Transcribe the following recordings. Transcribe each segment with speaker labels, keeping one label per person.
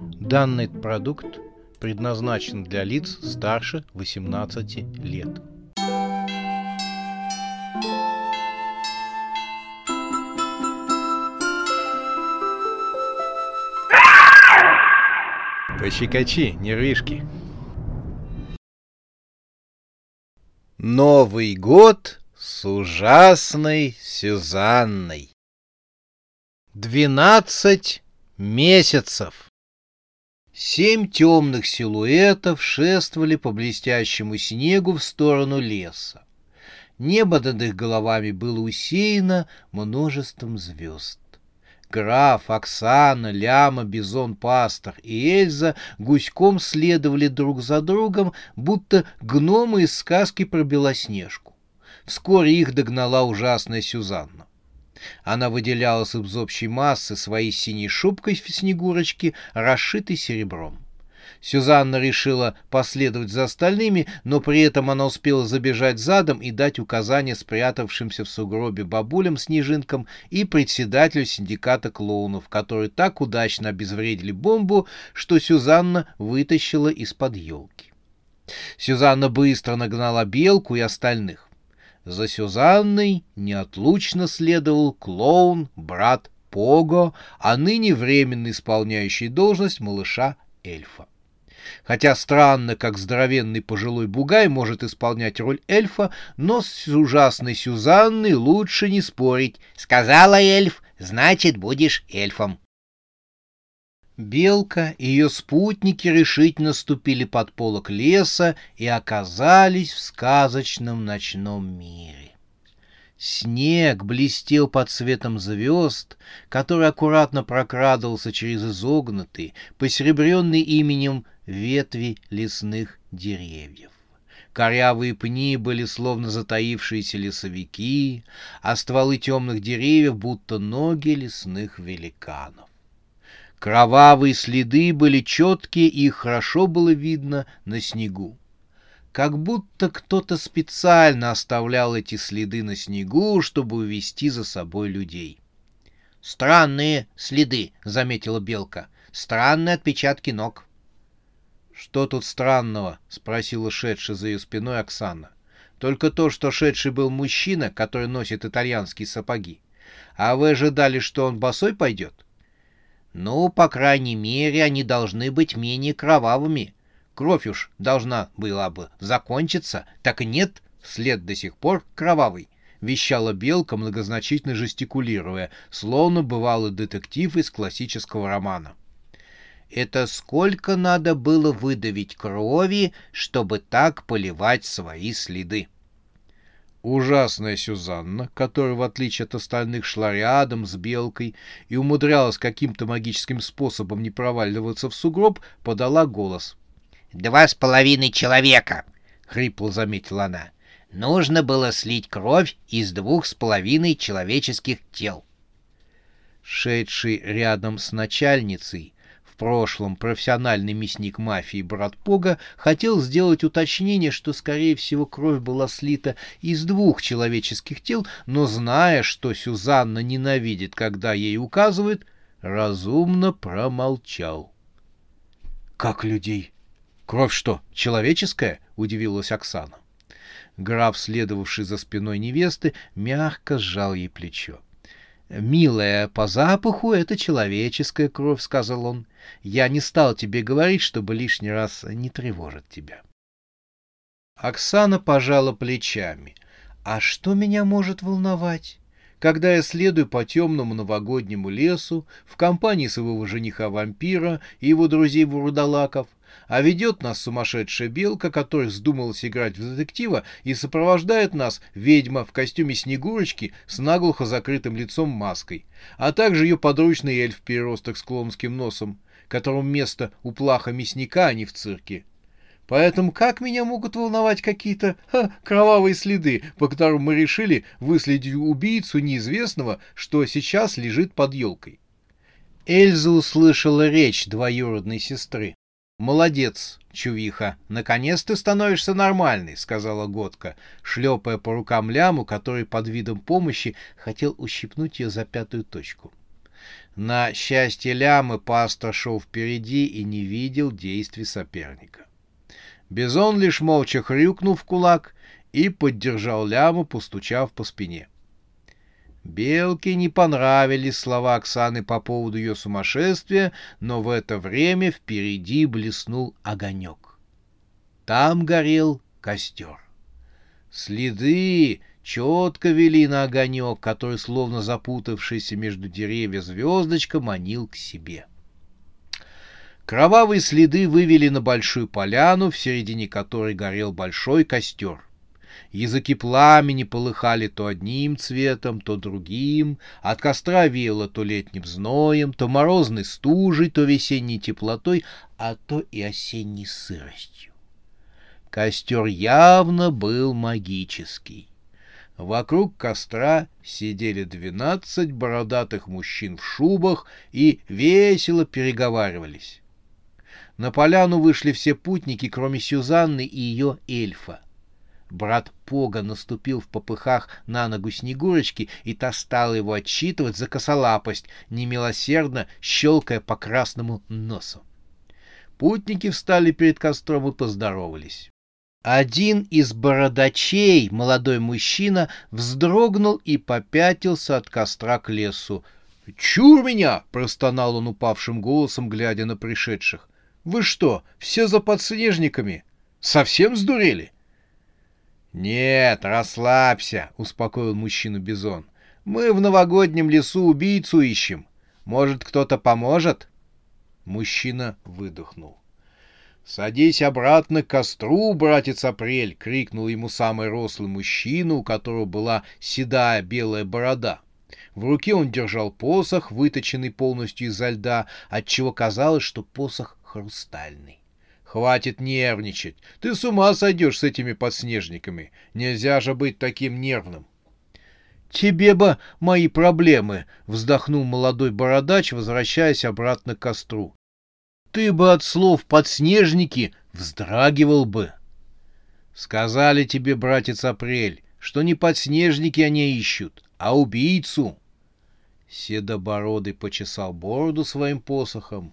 Speaker 1: Данный продукт предназначен для лиц старше 18 лет. Пощекочи, нервишки. Новый год с ужасной Сюзанной. Двенадцать месяцев. Семь темных силуэтов шествовали по блестящему снегу в сторону леса. Небо над их головами было усеяно множеством звезд. Граф, Оксана, Ляма, Бизон, Пастор и Эльза гуськом следовали друг за другом, будто гномы из сказки про Белоснежку. Вскоре их догнала ужасная Сюзанна. Она выделялась из общей массы своей синей шубкой в снегурочке, расшитой серебром. Сюзанна решила последовать за остальными, но при этом она успела забежать задом и дать указания спрятавшимся в сугробе бабулям-снежинкам и председателю синдиката клоунов, которые так удачно обезвредили бомбу, что Сюзанна вытащила из-под елки. Сюзанна быстро нагнала белку и остальных. За Сюзанной неотлучно следовал клоун, брат Пого, а ныне временно исполняющий должность малыша-эльфа. Хотя странно, как здоровенный пожилой бугай может исполнять роль эльфа, но с ужасной Сюзанной лучше не спорить. Сказала эльф, значит, будешь эльфом. Белка и ее спутники решительно ступили под полок леса и оказались в сказочном ночном мире. Снег блестел под светом звезд, который аккуратно прокрадывался через изогнутые, посеребренные именем ветви лесных деревьев. Корявые пни были словно затаившиеся лесовики, а стволы темных деревьев будто ноги лесных великанов. Кровавые следы были четкие, и хорошо было видно на снегу. Как будто кто-то специально оставлял эти следы на снегу, чтобы увести за собой людей. «Странные следы», — заметила Белка. «Странные отпечатки ног». «Что тут странного?» — спросила шедшая за ее спиной Оксана. «Только то, что шедший был мужчина, который носит итальянские сапоги. А вы ожидали, что он босой пойдет?» «Ну, по крайней мере, они должны быть менее кровавыми. Кровь уж должна была бы закончиться, так и нет, след до сих пор кровавый». — вещала Белка, многозначительно жестикулируя, словно бывалый детектив из классического романа. Это сколько надо было выдавить крови, чтобы так поливать свои следы. Ужасная Сюзанна, которая, в отличие от остальных, шла рядом с белкой и умудрялась каким-то магическим способом не проваливаться в сугроб, подала голос. «Два с половиной человека!» — хрипло заметила она. «Нужно было слить кровь из двух с половиной человеческих тел». Шедший рядом с начальницей, прошлом профессиональный мясник мафии брат Пога хотел сделать уточнение, что, скорее всего, кровь была слита из двух человеческих тел, но, зная, что Сюзанна ненавидит, когда ей указывают, разумно промолчал. «Как людей? Кровь что, человеческая?» — удивилась Оксана. Граф, следовавший за спиной невесты, мягко сжал ей плечо. «Милая, по запаху это человеческая кровь», — сказал он. «Я не стал тебе говорить, чтобы лишний раз не тревожить тебя». Оксана пожала плечами. «А что меня может волновать?» когда я следую по темному новогоднему лесу в компании своего жениха-вампира и его друзей-вурдалаков, а ведет нас сумасшедшая белка, которая вздумалась играть в детектива, и сопровождает нас ведьма в костюме Снегурочки с наглухо закрытым лицом маской, а также ее подручный эльф-переросток с клоунским носом, которому место у плаха мясника, а не в цирке. Поэтому как меня могут волновать какие-то кровавые следы, по которым мы решили выследить убийцу неизвестного, что сейчас лежит под елкой? Эльза услышала речь двоюродной сестры. «Молодец, чувиха, наконец ты становишься нормальной», — сказала Годка, шлепая по рукам ляму, который под видом помощи хотел ущипнуть ее за пятую точку. На счастье лямы пастор шел впереди и не видел действий соперника. Бизон лишь молча хрюкнул в кулак и поддержал ляму, постучав по спине. Белке не понравились слова Оксаны по поводу ее сумасшествия, но в это время впереди блеснул огонек. Там горел костер. Следы четко вели на огонек, который, словно запутавшийся между деревьев звездочка, манил к себе. Кровавые следы вывели на большую поляну, в середине которой горел большой костер. Языки пламени полыхали то одним цветом, то другим, от костра веяло то летним зноем, то морозной стужей, то весенней теплотой, а то и осенней сыростью. Костер явно был магический. Вокруг костра сидели двенадцать бородатых мужчин в шубах и весело переговаривались. На поляну вышли все путники, кроме Сюзанны и ее эльфа. Брат Пога наступил в попыхах на ногу Снегурочки, и та стала его отчитывать за косолапость, немилосердно щелкая по красному носу. Путники встали перед костром и поздоровались. Один из бородачей, молодой мужчина, вздрогнул и попятился от костра к лесу. «Чур меня!» — простонал он упавшим голосом, глядя на пришедших. «Вы что, все за подснежниками? Совсем сдурели?» «Нет, расслабься», — успокоил мужчину Бизон. «Мы в новогоднем лесу убийцу ищем. Может, кто-то поможет?» Мужчина выдохнул. «Садись обратно к костру, братец Апрель!» — крикнул ему самый рослый мужчина, у которого была седая белая борода. В руке он держал посох, выточенный полностью изо льда, отчего казалось, что посох хрустальный. Хватит нервничать. Ты с ума сойдешь с этими подснежниками. Нельзя же быть таким нервным. «Тебе бы мои проблемы!» — вздохнул молодой бородач, возвращаясь обратно к костру. «Ты бы от слов «подснежники» вздрагивал бы!» «Сказали тебе, братец Апрель, что не подснежники они ищут, а убийцу!» Седобородый почесал бороду своим посохом,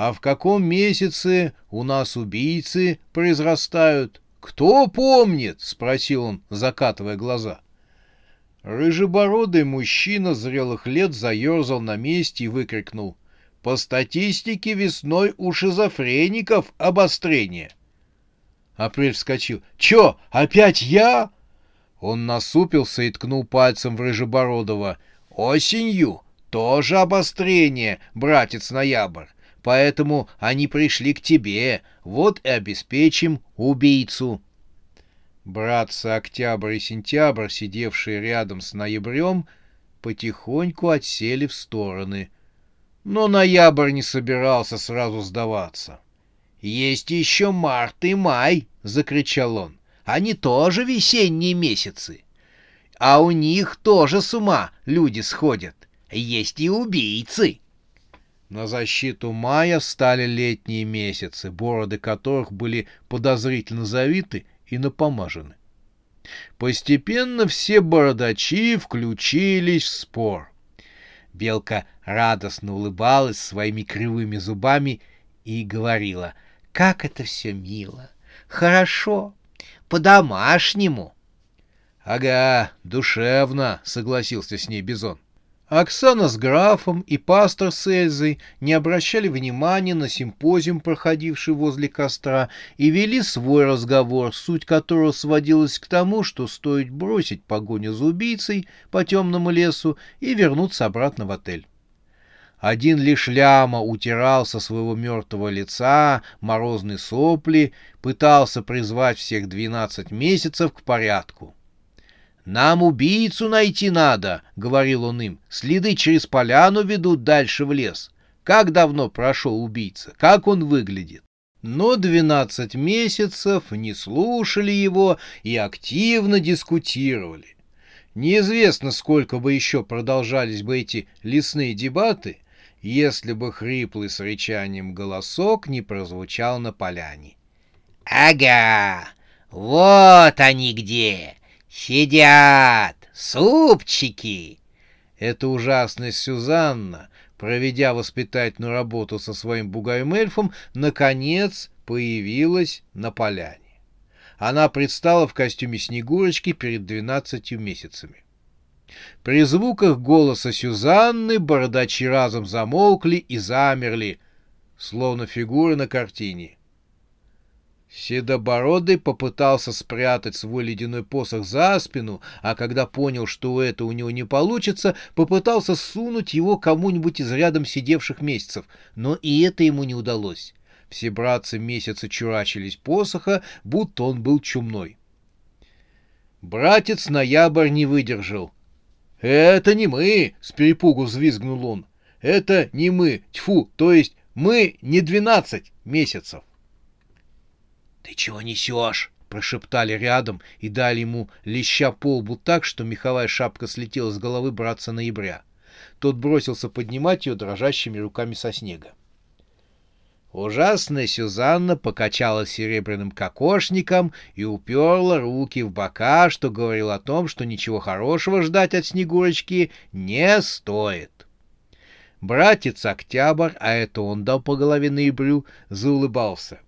Speaker 1: а в каком месяце у нас убийцы произрастают? Кто помнит? — спросил он, закатывая глаза. Рыжебородый мужчина зрелых лет заерзал на месте и выкрикнул. По статистике весной у шизофреников обострение. Апрель вскочил. «Чё, опять я?» Он насупился и ткнул пальцем в Рыжебородова. «Осенью тоже обострение, братец Ноябрь поэтому они пришли к тебе. Вот и обеспечим убийцу». Братцы Октябрь и Сентябрь, сидевшие рядом с Ноябрем, потихоньку отсели в стороны. Но Ноябрь не собирался сразу сдаваться. «Есть еще март и май!» — закричал он. «Они тоже весенние месяцы. А у них тоже с ума люди сходят. Есть и убийцы!» На защиту мая стали летние месяцы, бороды которых были подозрительно завиты и напомажены. Постепенно все бородачи включились в спор. Белка радостно улыбалась своими кривыми зубами и говорила, «Как это все мило! Хорошо! По-домашнему!» «Ага, душевно!» — согласился с ней Бизон. Оксана с графом и пастор с Эльзой не обращали внимания на симпозиум, проходивший возле костра, и вели свой разговор, суть которого сводилась к тому, что стоит бросить погоню за убийцей по темному лесу и вернуться обратно в отель. Один лишь ляма утирал со своего мертвого лица морозные сопли, пытался призвать всех двенадцать месяцев к порядку. «Нам убийцу найти надо», — говорил он им. «Следы через поляну ведут дальше в лес. Как давно прошел убийца? Как он выглядит?» Но двенадцать месяцев не слушали его и активно дискутировали. Неизвестно, сколько бы еще продолжались бы эти лесные дебаты, если бы хриплый с речанием голосок не прозвучал на поляне. «Ага, вот они где! Сидят! Супчики!» Эта ужасная Сюзанна проведя воспитательную работу со своим бугаем-эльфом, наконец появилась на поляне. Она предстала в костюме Снегурочки перед двенадцатью месяцами. При звуках голоса Сюзанны бородачи разом замолкли и замерли, словно фигуры на картине. Седобородый попытался спрятать свой ледяной посох за спину, а когда понял, что это у него не получится, попытался сунуть его кому-нибудь из рядом сидевших месяцев, но и это ему не удалось. Все братцы месяца чурачились посоха, будто он был чумной. Братец Ноябрь не выдержал. «Это не мы!» — с перепугу взвизгнул он. «Это не мы! Тьфу! То есть мы не двенадцать месяцев!» «Ты чего несешь?» — прошептали рядом и дали ему леща по лбу так, что меховая шапка слетела с головы братца ноября. Тот бросился поднимать ее дрожащими руками со снега. Ужасная Сюзанна покачала серебряным кокошником и уперла руки в бока, что говорил о том, что ничего хорошего ждать от Снегурочки не стоит. Братец Октябрь, а это он дал по голове ноябрю, заулыбался.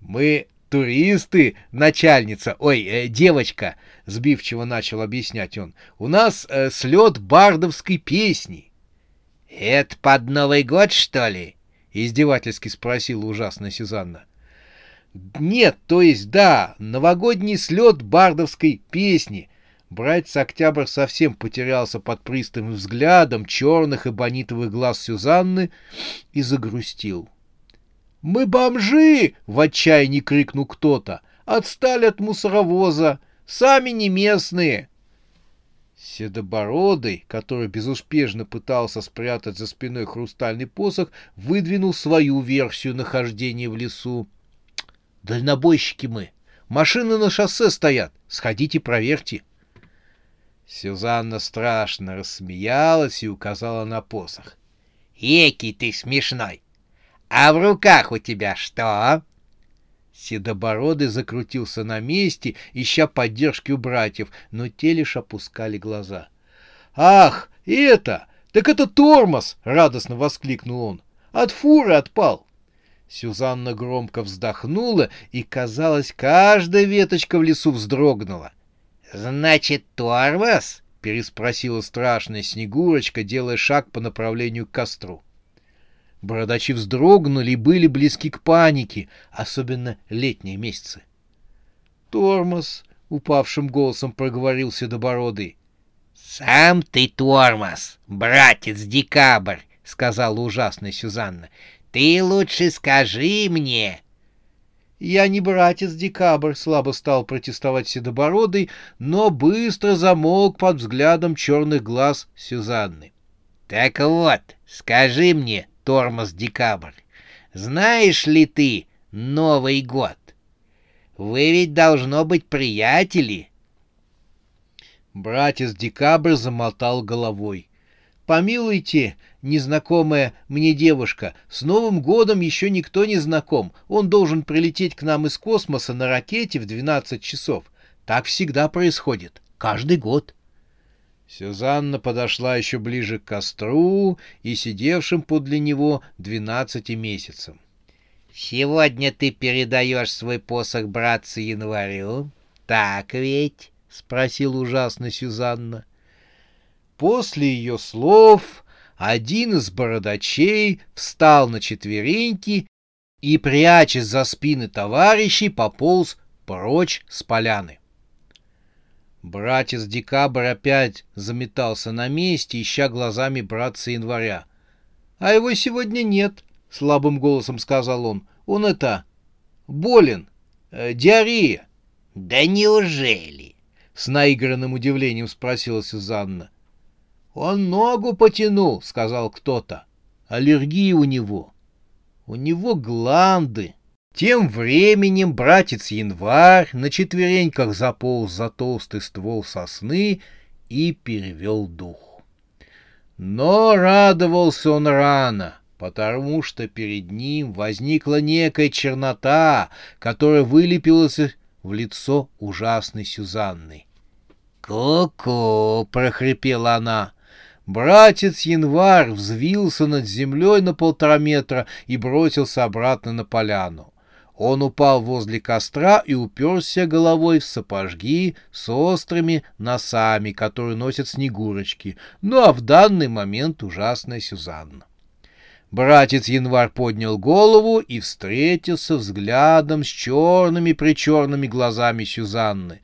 Speaker 1: «Мы туристы, начальница, ой, э, девочка», — сбивчиво начал объяснять он, — «у нас э, слет бардовской песни». «Это под Новый год, что ли?» — издевательски спросила ужасная Сюзанна. «Нет, то есть да, новогодний слет бардовской песни». Братец Октябрь совсем потерялся под пристальным взглядом черных и бонитовых глаз Сюзанны и загрустил. — «Мы бомжи!» — в отчаянии крикнул кто-то. «Отстали от мусоровоза! Сами не местные!» Седобородый, который безуспешно пытался спрятать за спиной хрустальный посох, выдвинул свою версию нахождения в лесу. «Дальнобойщики мы! Машины на шоссе стоят! Сходите, проверьте!» Сюзанна страшно рассмеялась и указала на посох. «Экий ты смешной! А в руках у тебя что? Седобородый закрутился на месте, ища поддержки у братьев, но те лишь опускали глаза. «Ах, это! Так это тормоз!» — радостно воскликнул он. «От фуры отпал!» Сюзанна громко вздохнула, и, казалось, каждая веточка в лесу вздрогнула. «Значит, тормоз?» — переспросила страшная Снегурочка, делая шаг по направлению к костру. Бородачи вздрогнули и были близки к панике, особенно летние месяцы. «Тормоз!» — упавшим голосом проговорил Седобородый. «Сам ты тормоз, братец Декабрь!» — сказала ужасная Сюзанна. «Ты лучше скажи мне!» «Я не братец Декабрь», — слабо стал протестовать Седобородый, но быстро замолк под взглядом черных глаз Сюзанны. «Так вот, скажи мне, тормоз декабрь. Знаешь ли ты Новый год? Вы ведь должно быть приятели. Братец Декабрь замотал головой. «Помилуйте, незнакомая мне девушка, с Новым годом еще никто не знаком. Он должен прилететь к нам из космоса на ракете в 12 часов. Так всегда происходит. Каждый год». Сюзанна подошла еще ближе к костру и сидевшим подле него двенадцати месяцам. «Сегодня ты передаешь свой посох братцу Январю? Так ведь?» — спросил ужасно Сюзанна. После ее слов один из бородачей встал на четвереньки и, прячась за спины товарищей, пополз прочь с поляны. Братец Декабрь опять заметался на месте, ища глазами братца Января. — А его сегодня нет, — слабым голосом сказал он. — Он это... болен. Э, диарея. — Да неужели? — с наигранным удивлением спросила Сюзанна. — Он ногу потянул, — сказал кто-то. — Аллергия у него. — У него гланды. — тем временем братец Январь на четвереньках заполз за толстый ствол сосны и перевел дух. Но радовался он рано, потому что перед ним возникла некая чернота, которая вылепилась в лицо ужасной Сюзанны. «Ку-ку!» — прохрипела она. Братец Январь взвился над землей на полтора метра и бросился обратно на поляну. Он упал возле костра и уперся головой в сапожги с острыми носами, которые носят снегурочки, ну а в данный момент ужасная Сюзанна. Братец Январь поднял голову и встретился взглядом с черными причерными глазами Сюзанны.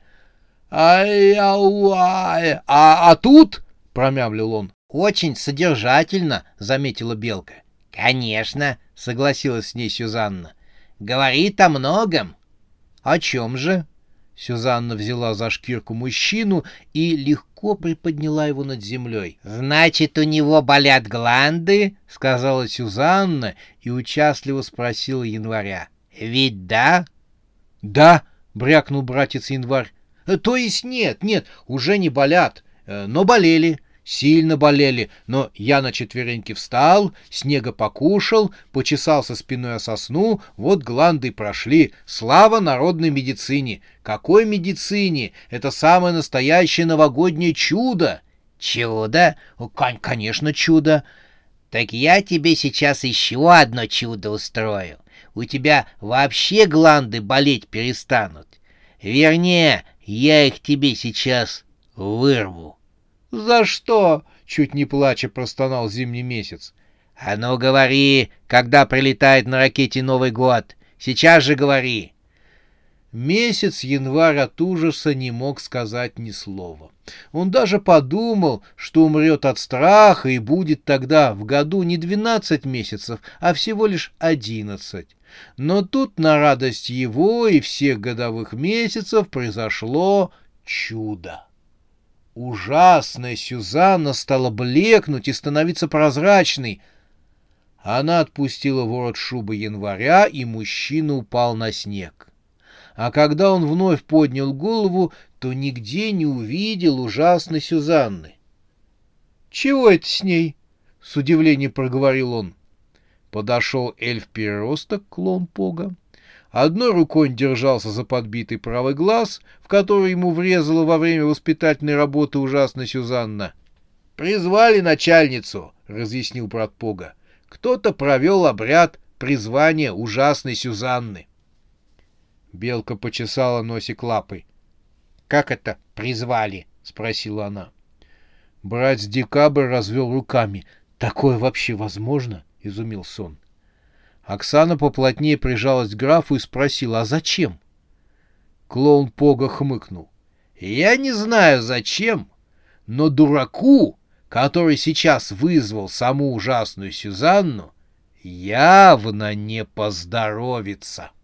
Speaker 1: «Ай-ай-ай! А, а тут?» — промямлил он. «Очень содержательно», — заметила Белка. «Конечно», — согласилась с ней Сюзанна. «Говорит о многом». «О чем же?» Сюзанна взяла за шкирку мужчину и легко приподняла его над землей. «Значит, у него болят гланды?» — сказала Сюзанна и участливо спросила января. «Ведь да?» «Да», — брякнул братец январь. «То есть нет, нет, уже не болят, но болели сильно болели, но я на четвереньки встал, снега покушал, почесался спиной о сосну, вот гланды прошли. Слава народной медицине! Какой медицине? Это самое настоящее новогоднее чудо! Чудо? Кон конечно, чудо. Так я тебе сейчас еще одно чудо устрою. У тебя вообще гланды болеть перестанут. Вернее, я их тебе сейчас вырву. «За что?» — чуть не плача простонал зимний месяц. «А ну говори, когда прилетает на ракете Новый год! Сейчас же говори!» Месяц январь от ужаса не мог сказать ни слова. Он даже подумал, что умрет от страха и будет тогда в году не двенадцать месяцев, а всего лишь одиннадцать. Но тут на радость его и всех годовых месяцев произошло чудо. Ужасная Сюзанна стала блекнуть и становиться прозрачной. Она отпустила ворот шубы января, и мужчина упал на снег. А когда он вновь поднял голову, то нигде не увидел ужасной Сюзанны. — Чего это с ней? — с удивлением проговорил он. Подошел эльф-переросток, клон Пога. Одной рукой он держался за подбитый правый глаз, в который ему врезала во время воспитательной работы ужасная Сюзанна. «Призвали начальницу», — разъяснил брат Пога. «Кто-то провел обряд призвания ужасной Сюзанны». Белка почесала носик лапой. «Как это призвали?» — спросила она. Братец Декабрь развел руками. «Такое вообще возможно?» — изумился он. Оксана поплотнее прижалась к графу и спросила, а зачем? Клоун Пога хмыкнул. Я не знаю зачем, но дураку, который сейчас вызвал саму ужасную Сюзанну, явно не поздоровится.